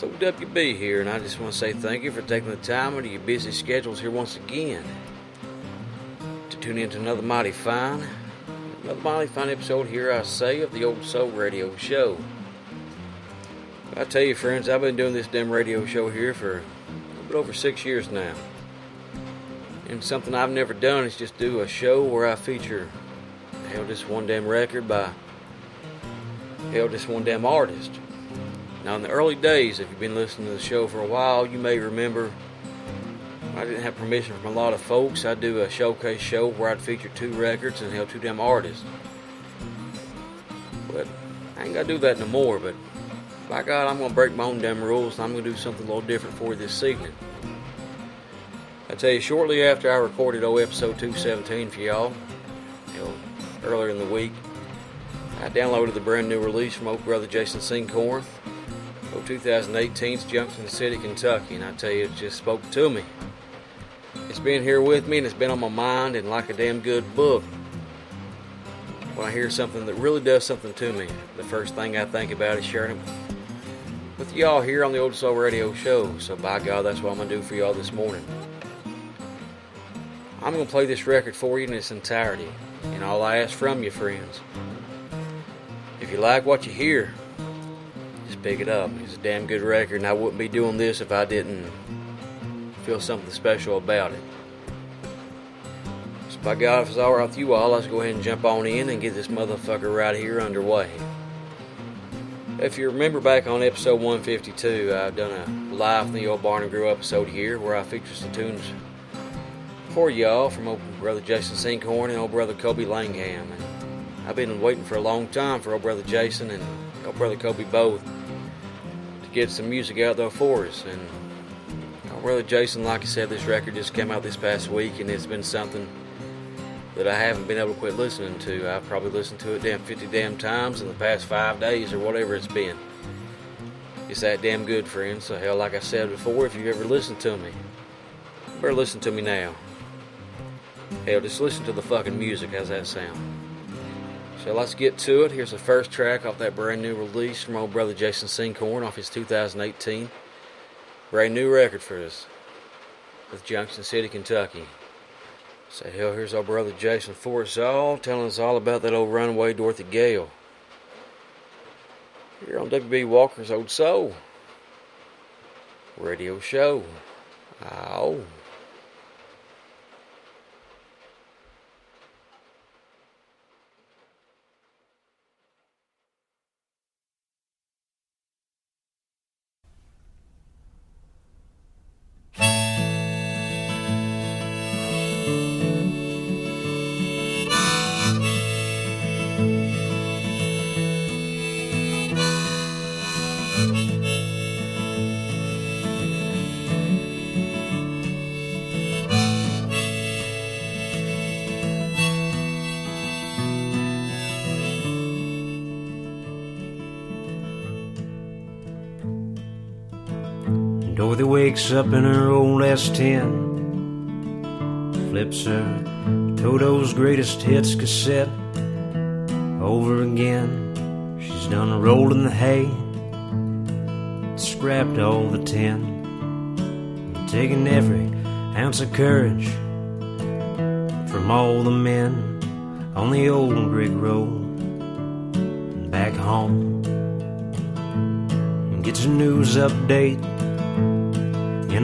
So WB here, and I just want to say thank you for taking the time out of your busy schedules here once again to tune in to another mighty fine, another mighty fine episode here, I say, of the Old Soul Radio Show. I tell you, friends, I've been doing this damn radio show here for a little bit over six years now. And something I've never done is just do a show where I feature hell just one damn record by hell just one damn artist. Now in the early days, if you've been listening to the show for a while, you may remember I didn't have permission from a lot of folks. I'd do a showcase show where I'd feature two records and hell two damn artists. But I ain't gotta do that no more, but by God I'm gonna break my own damn rules and I'm gonna do something a little different for you this evening. I tell you, shortly after I recorded oh episode 217 for y'all, you know, earlier in the week, I downloaded the brand new release from old brother Jason Sinkhorn, oh 2018's Junction City, Kentucky, and I tell you, it just spoke to me. It's been here with me and it's been on my mind and like a damn good book. When I hear something that really does something to me, the first thing I think about is sharing it with y'all here on the Old Soul Radio Show. So by God, that's what I'm gonna do for y'all this morning. I'm to play this record for you in its entirety, and all I ask from you, friends, if you like what you hear, just pick it up. It's a damn good record, and I wouldn't be doing this if I didn't feel something special about it. So, by God, if it's all right with you all, let's go ahead and jump on in and get this motherfucker right here underway. If you remember back on episode 152, I've done a live from the old Barn and Grew episode here where I feature some tunes for y'all from old brother Jason Sinkhorn and old brother Kobe Langham. And I've been waiting for a long time for old brother Jason and old brother Kobe both get some music out there for us. And old brother Jason, like I said, this record just came out this past week, and it's been something that I haven't been able to quit listening to. I've probably listened to it damn 50 damn times in the past five days or whatever it's been. It's that damn good, friends. So, hell, like I said before, if you ever listened to me, better listen to me now. Hell, just listen to the fucking music. How's that sound? So let's get to it. Here's the first track off that brand new release from old brother Jason Sinkhorn off his 2018 brand new record for us with Junction City, Kentucky. So hell, here's our brother Jason for us all, telling us all about that old runaway Dorothy Gale. Here on WB Walker's Old Soul radio show. Ow. Up in her old S10, flips her Toto's greatest hits cassette over again. She's done rolled in the hay, scrapped all the tin. Taking every ounce of courage from all the men on the old brick road back home. Gets a news update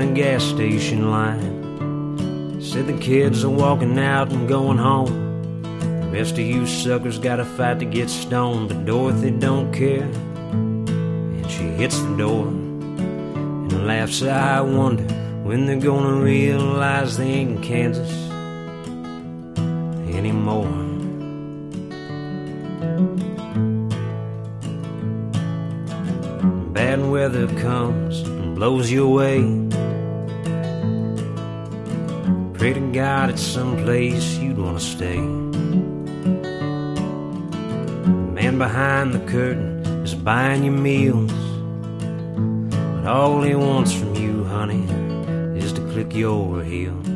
in a gas station line. Said the kids are walking out and going home. The rest of you suckers gotta fight to get stoned, but Dorothy don't care. And she hits the door and laughs. I wonder when they're gonna realize they ain't in Kansas anymore. Bad weather comes and blows you away. Pray to God it's someplace you'd want to stay. The man behind the curtain is buying you meals. But all he wants from you, honey, is to click your heels.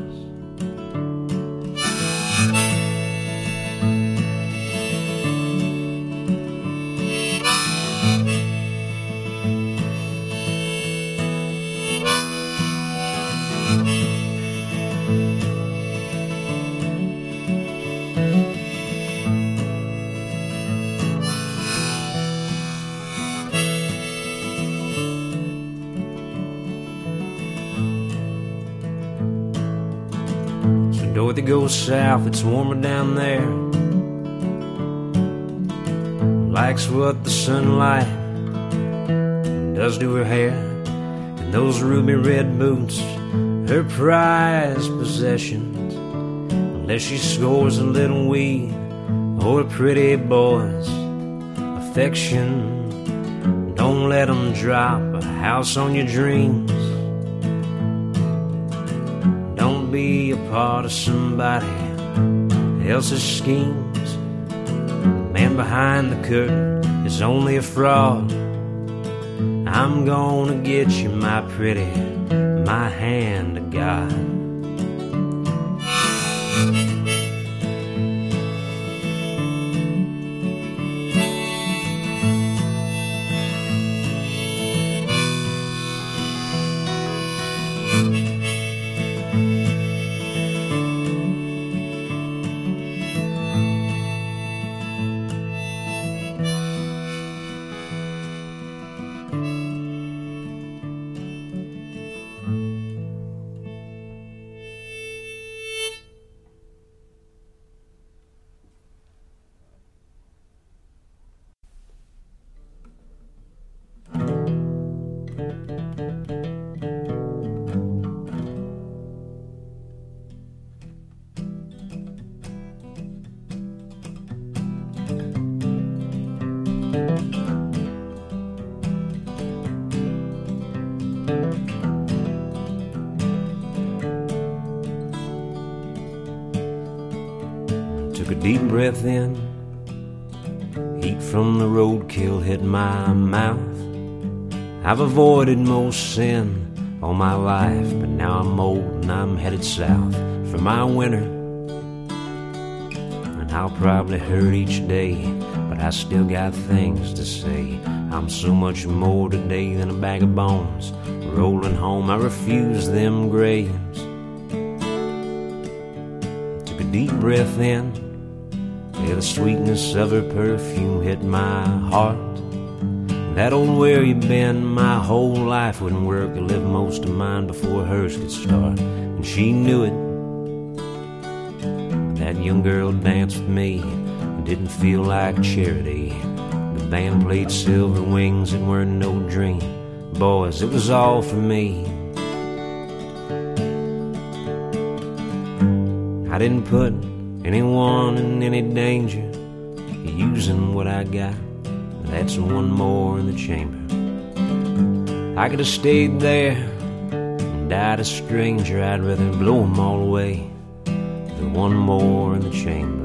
South, it's warmer down there. Likes what the sunlight does to her hair. And those ruby red boots, her prized possessions. Unless she scores a little weed or a pretty boy's affection. Don't let 'em drop a house on your dreams. Part of somebody else's schemes. The man behind the curtain is only a fraud. I'm gonna get you, my pretty, my hand to God. Breath in. Heat from the roadkill hit my mouth. I've avoided most sin all my life, but now I'm old and I'm headed south for my winter. And I'll probably hurt each day, but I still got things to say. I'm so much more today than a bag of bones. Rolling home, I refuse them graves. Took a deep breath in. Yeah, the sweetness of her perfume hit my heart. That old where you been, my whole life wouldn't work. I lived most of mine before hers could start. And she knew it. That young girl danced with me. It didn't feel like charity. The band played Silver Wings, it weren't no dream. Boys, it was all for me. I didn't put anyone in any danger using what I got. That's one more in the chamber. I could have stayed there and died a stranger. I'd rather blow 'em all away than one more in the chamber.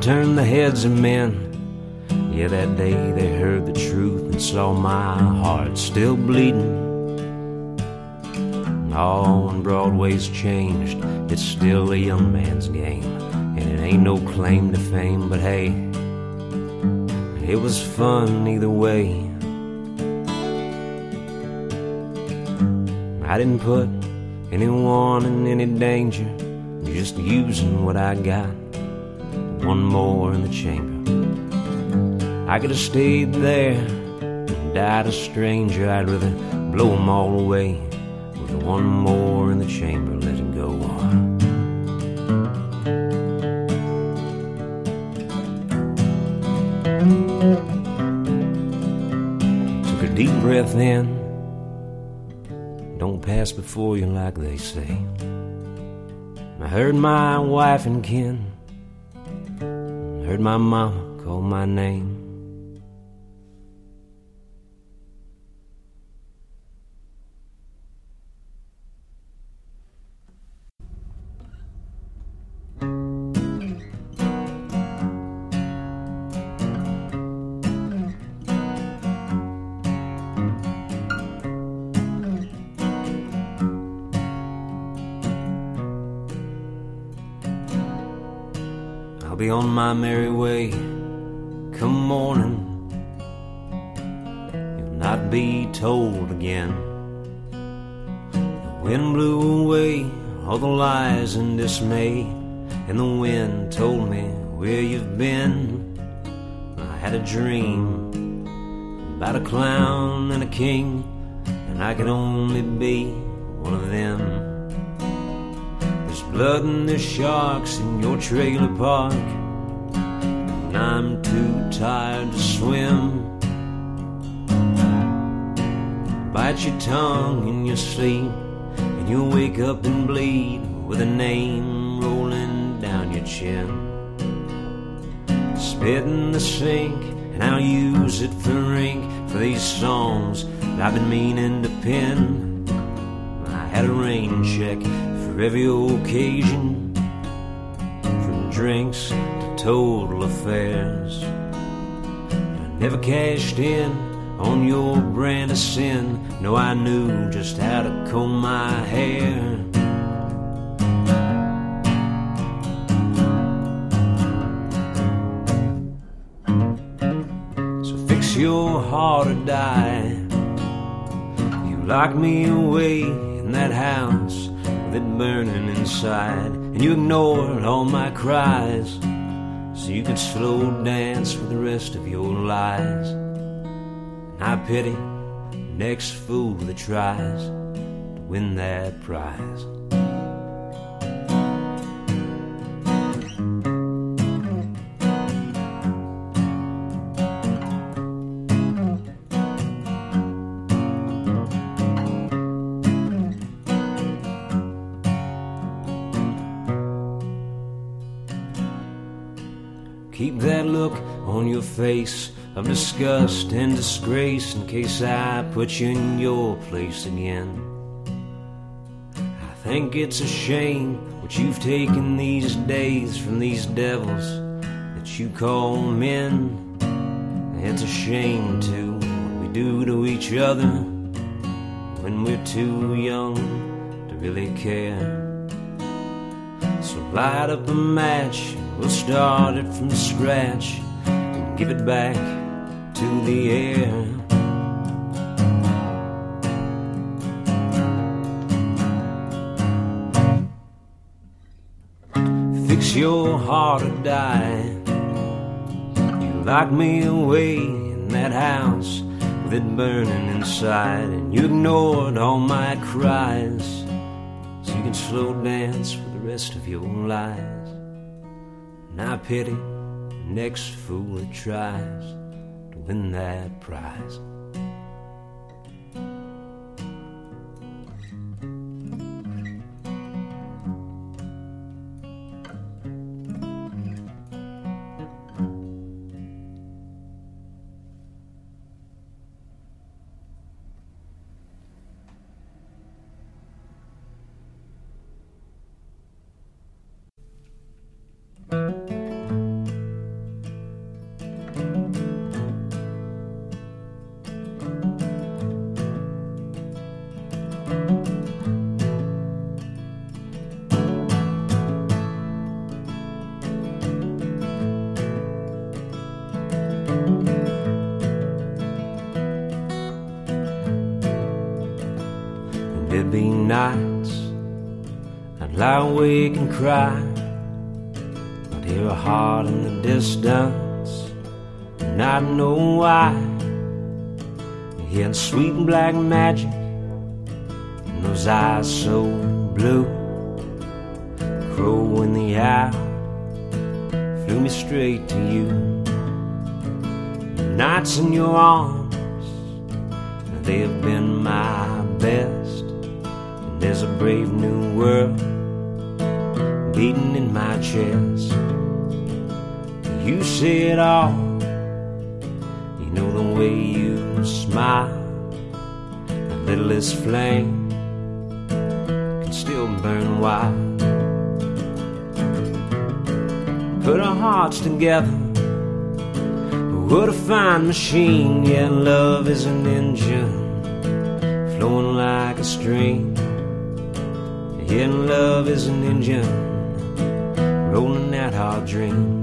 Turned the heads of men. Yeah, that day they heard the truth and saw my heart still bleeding. Oh, when Broadway's changed, it's still a young man's game. And it ain't no claim to fame, but hey, it was fun either way. I didn't put anyone in any danger, just using what I got. One more in the chamber. I could have stayed there and died a stranger. I'd rather blow 'em all away with one more in the chamber, let go on. Took a deep breath in. Don't pass before you, like they say. I heard my wife and kin, heard my mama call my name. Blood there's sharks in your trailer park, and I'm too tired to swim. Bite your tongue in your sleep, and you'll wake up and bleed with a name rolling down your chin. Spit in the sink, and I'll use it for ink for these songs that I've been meaning to pen. I had a rain check every occasion, from drinks to total affairs. I never cashed in on your brand of sin. No, I knew just how to comb my hair. So fix your heart or die. You locked me away in that house with it burning inside, and you ignored all my cries so you could slow dance with the rest of your lies. And I pity the next fool that tries to win that prize. Keep that look on your face of disgust and disgrace in case I put you in your place again. I think it's a shame what you've taken these days from these devils that you call men. It's a shame too what we do to each other when we're too young to really care. So light up a match, we'll start it from scratch and give it back to the air. Fix your heart or die. You locked me away in that house with it burning inside, and you ignored all my cries so you can slow dance for the rest of your lives. And I pity the next fool that tries to win that prize. Awake and cry. I'd hear a heart in the distance, and I'd know why. He had sweet black magic, and those eyes so blue. Crow in the owl flew me straight to you. Nights in your arms, they have been my best. And there's a brave new world beating in my chest. You say it all, you know the way you smile. The littlest flame can still burn wild. Put our hearts together. What a fine machine, yeah, love is an engine flowing like a stream. Yeah, love is an engine rolling out our dreams.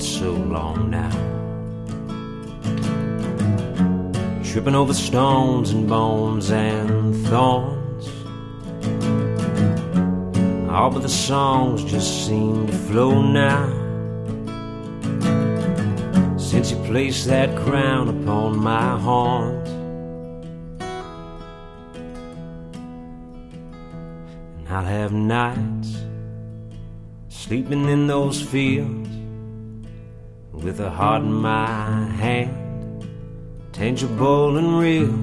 So long now. Tripping over stones and bones and thorns. All but the songs just seem to flow now. Since you placed that crown upon my horns. And I'll have nights sleeping in those fields with a heart in my hand, tangible and real,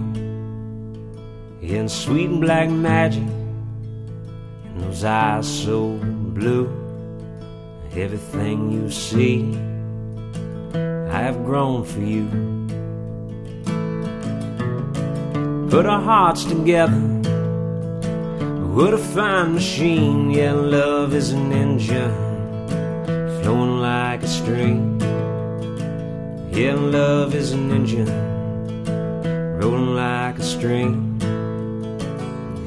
in sweet and black magic, and those eyes so blue. Everything you see, I have grown for you. Put our hearts together. What a fine machine, yeah, love is an engine flowing like a stream. Yeah, love is an engine rolling like a stream.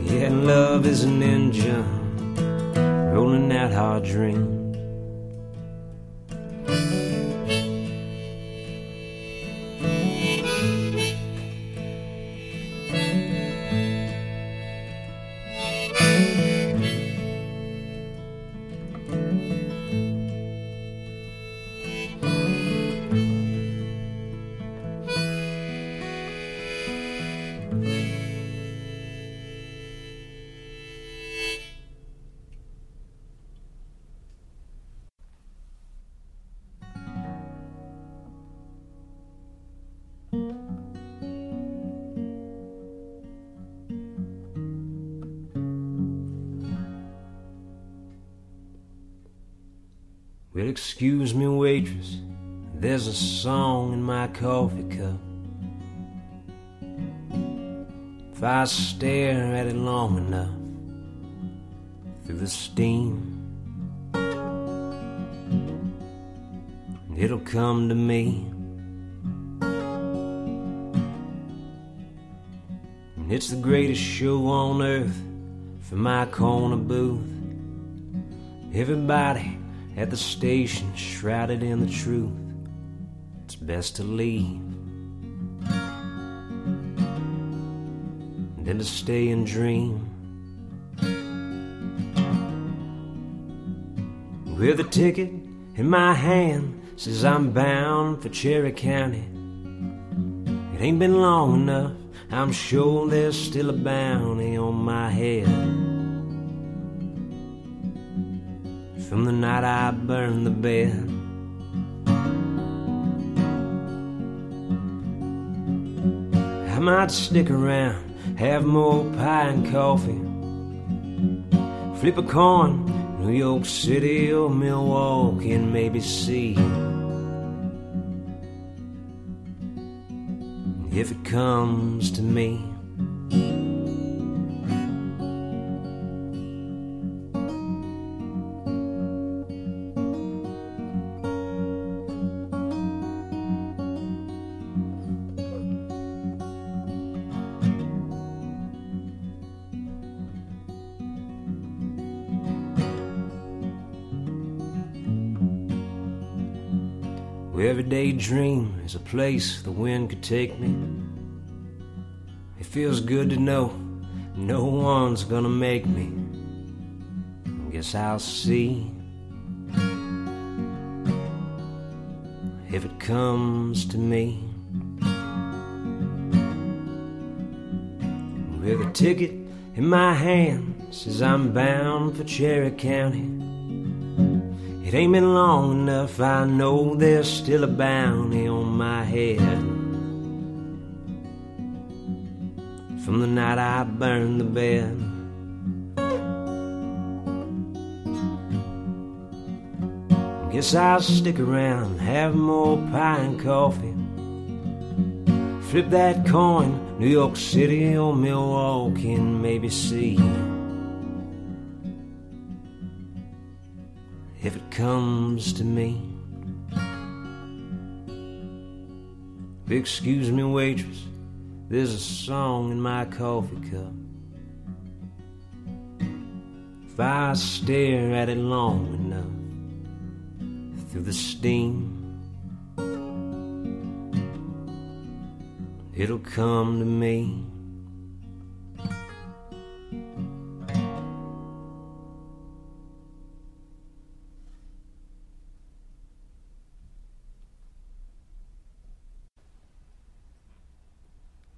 Yeah, love is an engine rolling out our dreams. Well, excuse me, waitress. There's a song in my coffee cup. If I stare at it long enough through the steam, it'll come to me. It's the greatest show on earth for my corner booth. Everybody at the station, shrouded in the truth. It's best to leave than to stay and dream. With a ticket in my hand, says I'm bound for Cherry County. It ain't been long enough, I'm sure there's still a bounty on my head. From the night I burned the bed. I might stick around, have more pie and coffee, flip a coin, New York City or Milwaukee, and maybe see if it comes to me. Dream is a place the wind could take me. It feels good to know no one's gonna make me. Guess I'll see if it comes to me. With a ticket in my hand, says I'm bound for Cherry County. It ain't been long enough, I know there's still a bounty on my head. From the night I burned the bed. Guess I'll stick around, have more pie and coffee. Flip that coin, New York City or Milwaukee, and maybe see comes to me. Excuse me, waitress, there's a song in my coffee cup. If I stare at it long enough through the steam, it'll come to me.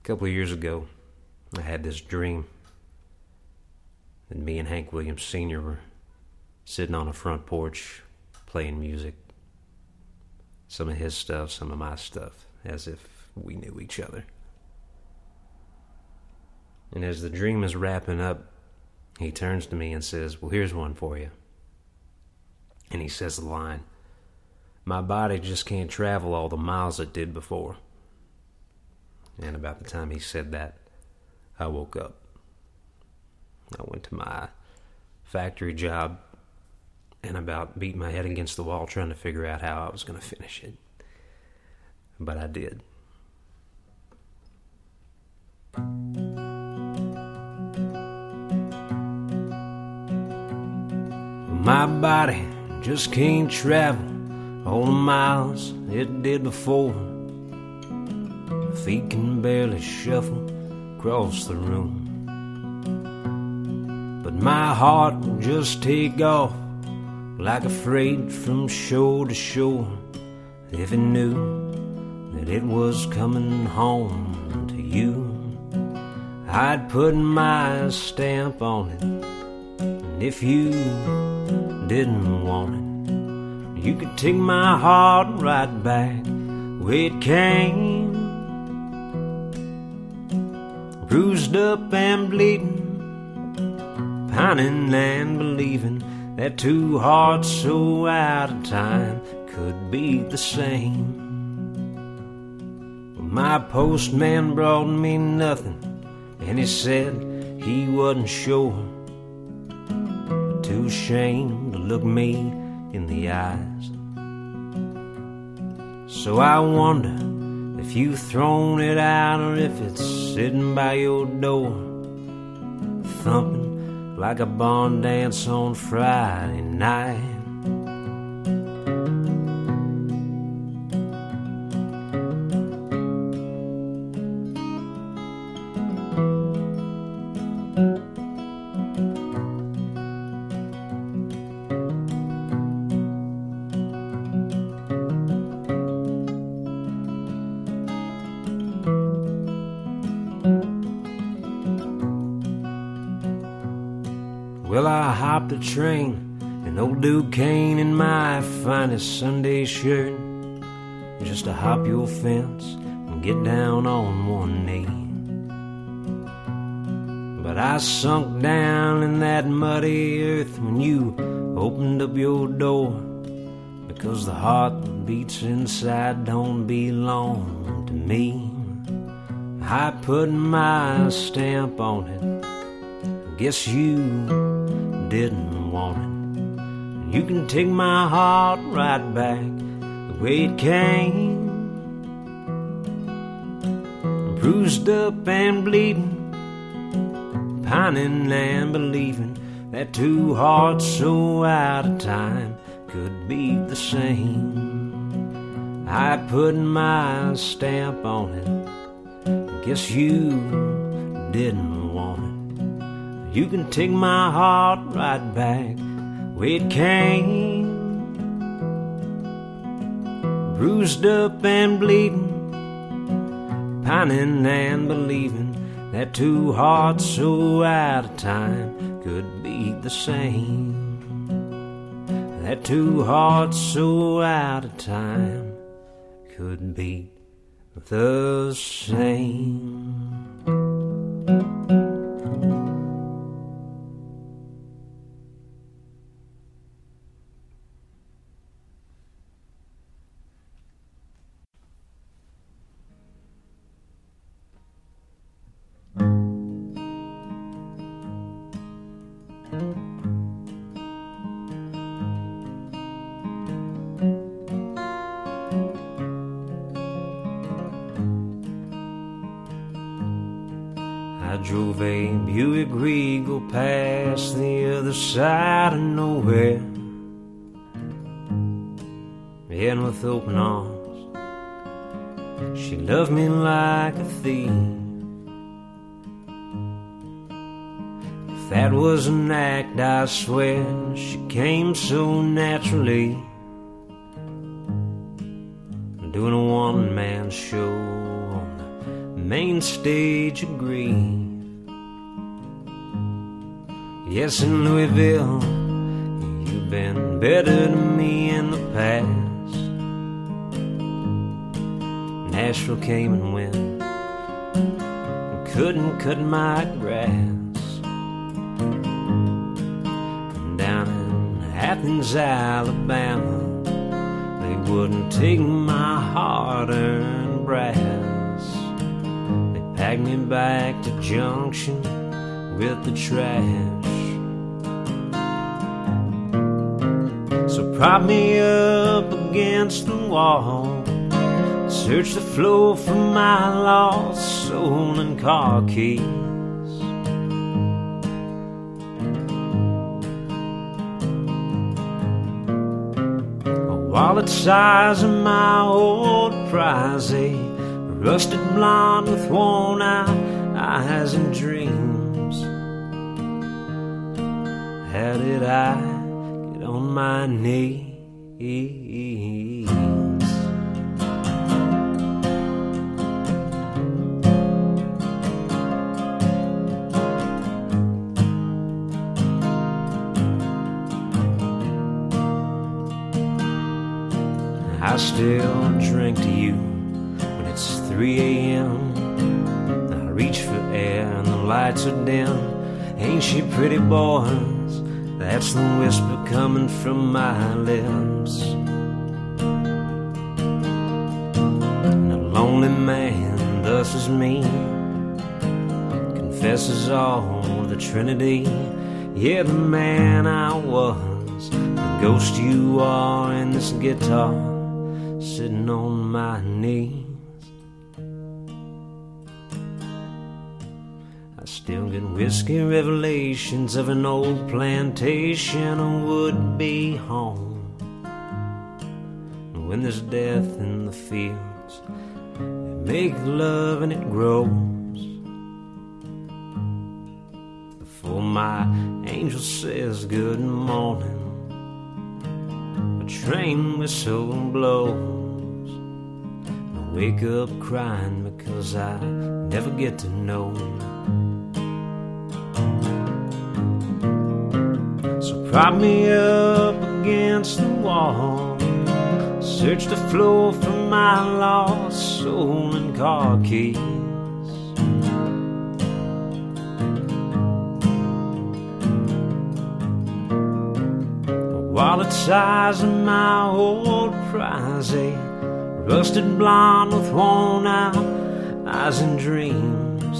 A couple of years ago, I had this dream that me and Hank Williams Sr. were sitting on a front porch playing music. Some of his stuff, some of my stuff, as if we knew each other. And as the dream is wrapping up, he turns to me and says, Well, here's one for you. And he says the line, My body just can't travel all the miles it did before. And about the time he said that, I woke up. I went to my factory job and about beat my head against the wall trying to figure out how I was going to finish it. But I did. My body just can't travel all the miles it did before. Feet can barely shuffle across the room. But my heart just take off like a freight from shore to shore if it knew that it was coming home to you. I'd put my stamp on it, and if you didn't want it, you could take my heart right back where it came. Bruised up and bleeding, pining and believing that two hearts so out of time could be the same. My postman brought me nothing, and he said he wasn't sure. Too ashamed to look me in the eyes. So I wonder if you've thrown it out or if it's sitting by your door, thumping like a barn dance on Friday night. Train, and old Duquesne in my finest Sunday shirt, just to hop your fence and get down on one knee. But I sunk down in that muddy earth when you opened up your door, because the heart that beats inside don't belong to me. I put my stamp on it. Guess you didn't want it. You can take my heart right back the way it came. Bruised up and bleeding, pining and believing that two hearts so out of time could be the same. I put my stamp on it. Guess you didn't want it. You can take my heart right back where it came. Bruised up and bleeding, pining and believing that two hearts so out of time could beat the same. That two hearts so out of time could beat the same. I drove a Buick Regal past the other side of nowhere. And with open arms, she loved me like a thief. That was an act, I swear she came so naturally. Doing a one man show on the main stage of grief. Yes, in Louisville, you've been better to me in the past. Nashville came and went, couldn't cut my grass. Athens, Alabama, they wouldn't take my hard-earned brass. They packed me back to Junction with the trash. So prop me up against the wall. Search the floor for my lost soul and car keys. Wallet size of my old prize, a rusted blonde with worn out eyes and dreams. How did I get on my knees? Still drink to you when it's 3 a.m. I reach for air and the lights are dim. Ain't she pretty, boys? That's the whisper coming from my lips. And a lonely man, thus is me, confesses all the Trinity. Yeah, the man I was, the ghost you are, in this guitar sitting on my knees. I still get whiskey revelations of an old plantation, a would be home. When there's death in the fields, they make love and it grows. Before my angel says good morning, a train whistle blows. I wake up crying because I never get to know. So prop me up against the wall. Search the floor for my lost soul and car keys. Wallet size of my old prize, a rusted blonde with worn out eyes and dreams.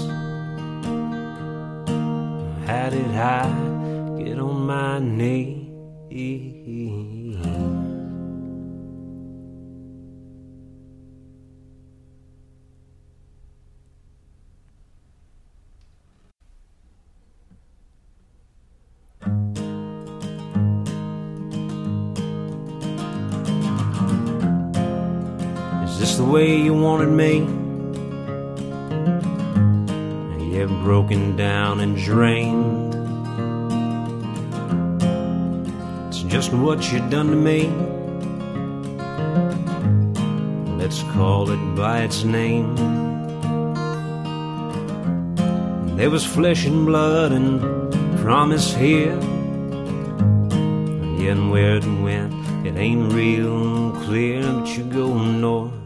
How did I get on my knees? The way you wanted me. Yeah, broken down and drained. It's just what you done to me. Let's call it by its name. There was flesh and blood and promise here. And yet where it went, it ain't real clear. But you go north, and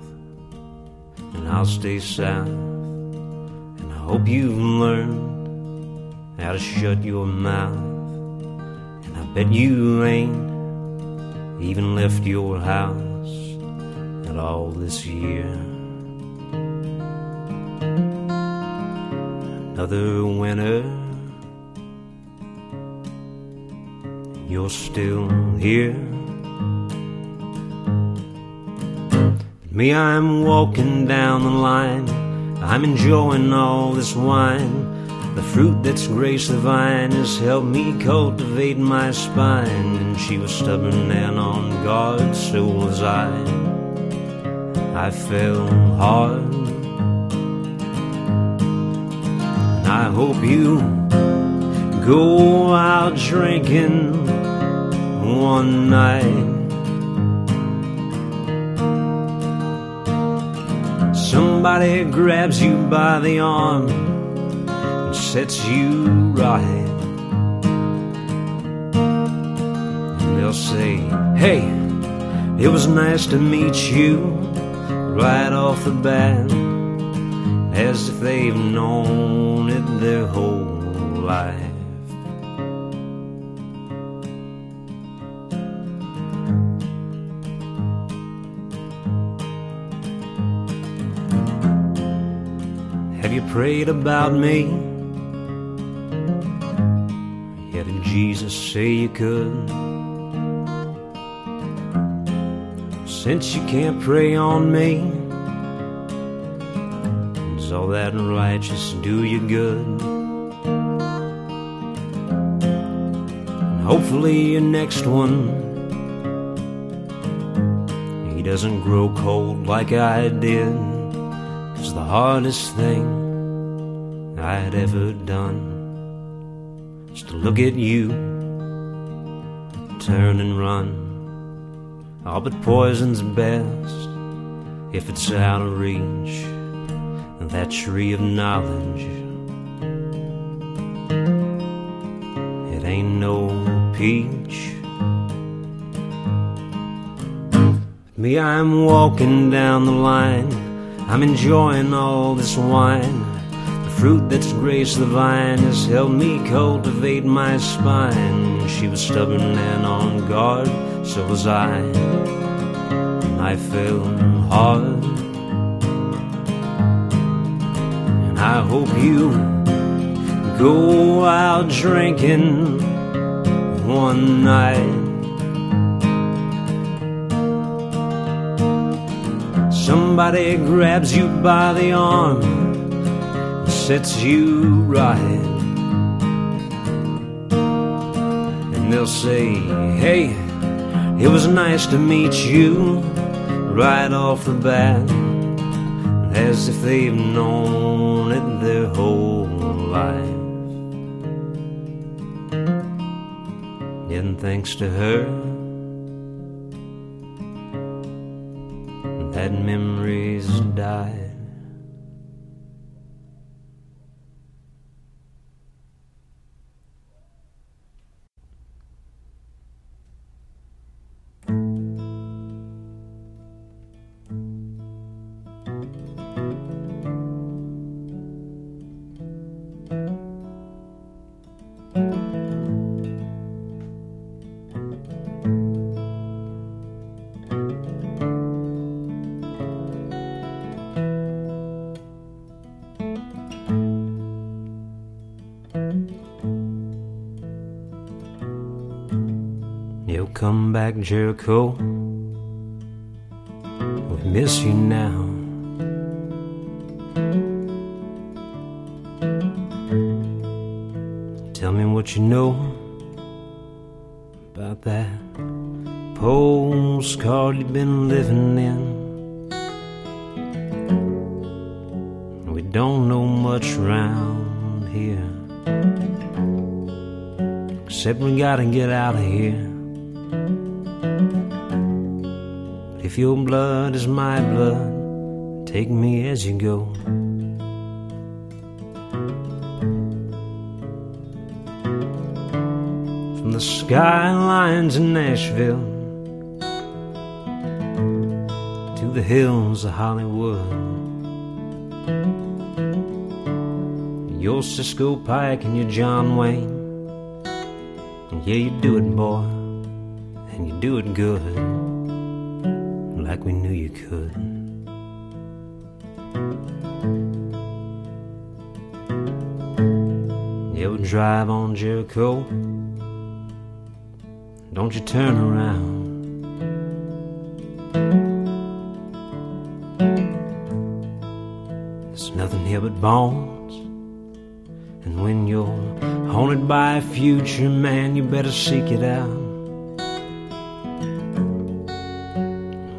I'll stay south. And I hope you've learned how to shut your mouth. And I bet you ain't even left your house at all this year. Another winter, you're still here. Me, I'm walking down the line. I'm enjoying all this wine. The fruit that's graced the vine has helped me cultivate my spine. And she was stubborn and on guard, so was I. I fell hard. And I hope you go out drinking one night. Somebody grabs you by the arm and sets you right. And they'll say, Hey, it was nice to meet you right off the bat, as if they've known it their whole life. Prayed about me? Yeah, did Jesus say you could? Since you can't pray on me, does all that righteous do you good? And hopefully, your next one, he doesn't grow cold like I did. Cause the hardest thing I'd ever done is to look at you, turn and run. All but poison's best if it's out of reach. That tree of knowledge, it ain't no peach. Me, I'm walking down the line. I'm enjoying all this wine. Fruit that's graced the vine has helped me cultivate my spine. She was stubborn and on guard, so was I. I fell hard. And I hope you go out drinking one night. Somebody grabs you by the arm sets you right. And they'll say, Hey, it was nice to meet you right off the bat, as if they've known it their whole life. And thanks to her, that memories died. Jericho. We miss you now. Tell me what you know about that postcard you've been living in. We don't know much round here, except we gotta get out of here. Your blood is my blood, take me as you go. From the skylines in Nashville to the hills of Hollywood. Your Cisco Pike and your John Wayne. And yeah, you do it, boy, and you do it good, drive on Jericho. Don't you turn around. There's nothing here but bones. And when you're haunted by a future, man, you better seek it out.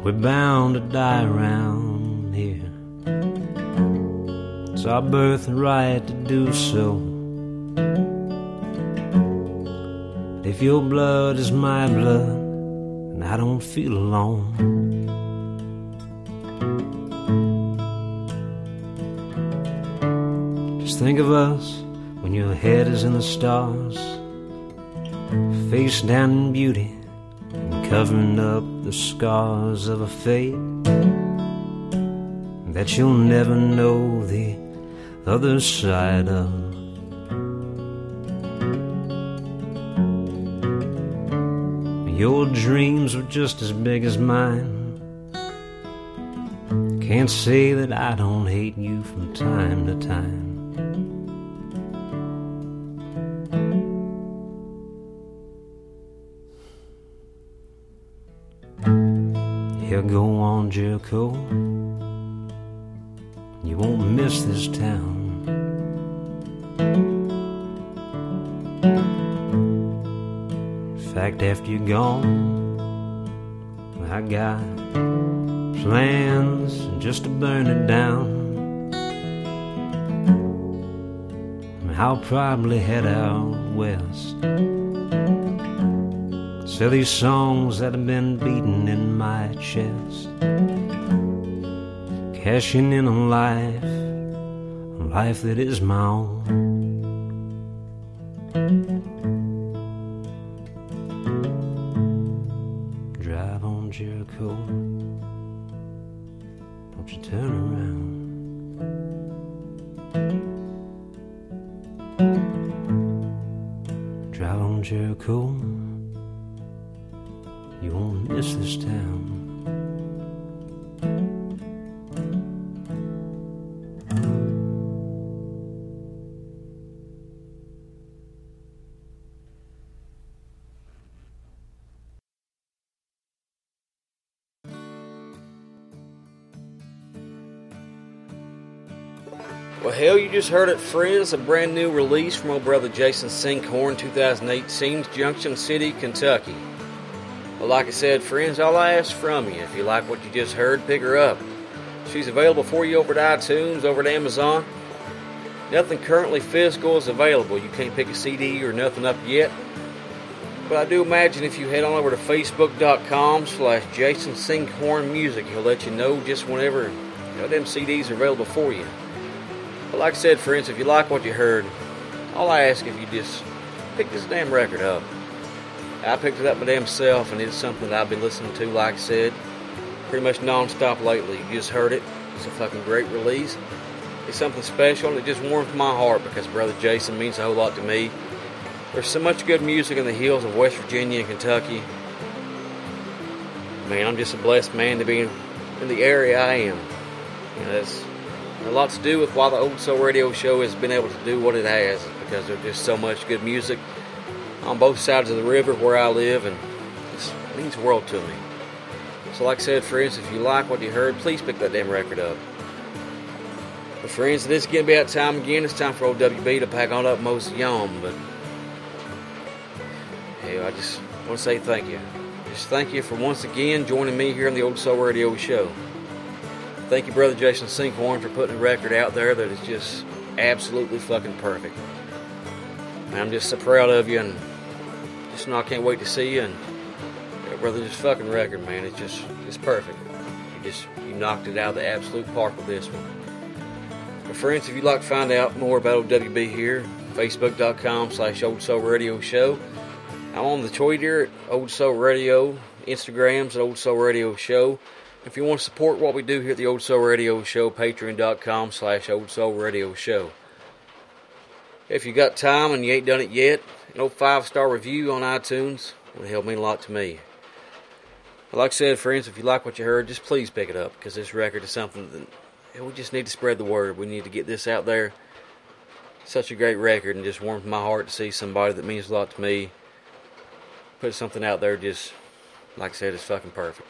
We're bound to die around here. It's our birthright to do so. Your blood is my blood, and I don't feel alone. Just think of us when your head is in the stars, face down in beauty, and covering up the scars of a fate that you'll never know the other side of. Your dreams were just as big as mine. Can't say that I don't hate you from time to time. Yeah, go on, Jericho. You won't miss this town. Fact, after you're gone, I got plans just to burn it down. I'll probably head out west. Sell these songs that have been beating in my chest. Cashing in on life, a life that is my own. Drive on Jericho. Don't you turn around. Drive on Jericho. You won't miss this town. Just heard it, friends. A brand new release from old brother Jason Sinkhorn, 2018, Junction City, Kentucky. Well, like I said, friends, all I ask from you, if you like what you just heard, pick her up. She's available for you over at iTunes, over at Amazon. Nothing currently physical is available. You can't pick a CD or nothing up yet. But I do imagine if you head on over to facebook.com slash Jason Sinkhorn Music, he'll let you know just whenever you know, them CDs are available for you. Like I said, friends, if you like what you heard, all I ask is if you just pick this damn record up. I picked it up my damn self, and it's something that I've been listening to, like I said, pretty much non-stop lately. You just heard it. It's a fucking great release. It's something special, and it just warms my heart because Brother Jason means a whole lot to me. There's so much good music in the hills of West Virginia and Kentucky. Man, I'm just a blessed man to be in, in the area I am. You know, that's a lot to do with why the Old Soul Radio Show has been able to do what it has, because there's just so much good music on both sides of the river where I live, and it means the world to me. So, like I said, friends, if you like what you heard, please pick that damn record up. But, friends, this is going to be that time again. It's time for old WB to pack on up most yum, but hey, I just want to say thank you. Just thank you for once again joining me here on the Old Soul Radio Show. Thank you, brother Jason Sinkhorn, for putting a record out there that is just absolutely fucking perfect. And I'm just so proud of you, and just know I can't wait to see you. And yeah, brother, this fucking record, man, it's just it's perfect. You just you knocked it out of the absolute park with this one. But friends, if you'd like to find out more about OWB here, Facebook.com slash Old Soul Radio Show. I'm on the Twitter at Old Soul Radio, Instagrams at Old Soul Radio Show. If you want to support what we do here at the Old Soul Radio Show, patreon.com slash Old Soul Radio Show. If you got time and you ain't done it yet, old five star review on iTunes would help mean a lot to me. Like I said, friends, if you like what you heard, just please pick it up because this record is something that we just need to spread the word. We need to get this out there. Such a great record and just warms my heart to see somebody that means a lot to me put something out there just like I said, it's fucking perfect.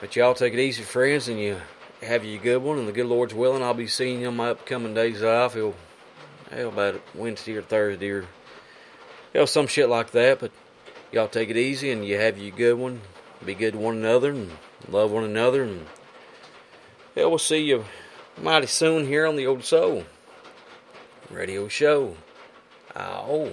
But y'all take it easy, friends, and you have you a good one. And the good Lord's willing, I'll be seeing you on my upcoming days off. He'll, hell, about Wednesday or Thursday or, you know, some shit like that. But y'all take it easy, and you have you a good one. Be good to one another and love one another. And, hell, we'll see you mighty soon here on the Old Soul Radio Show. Oh.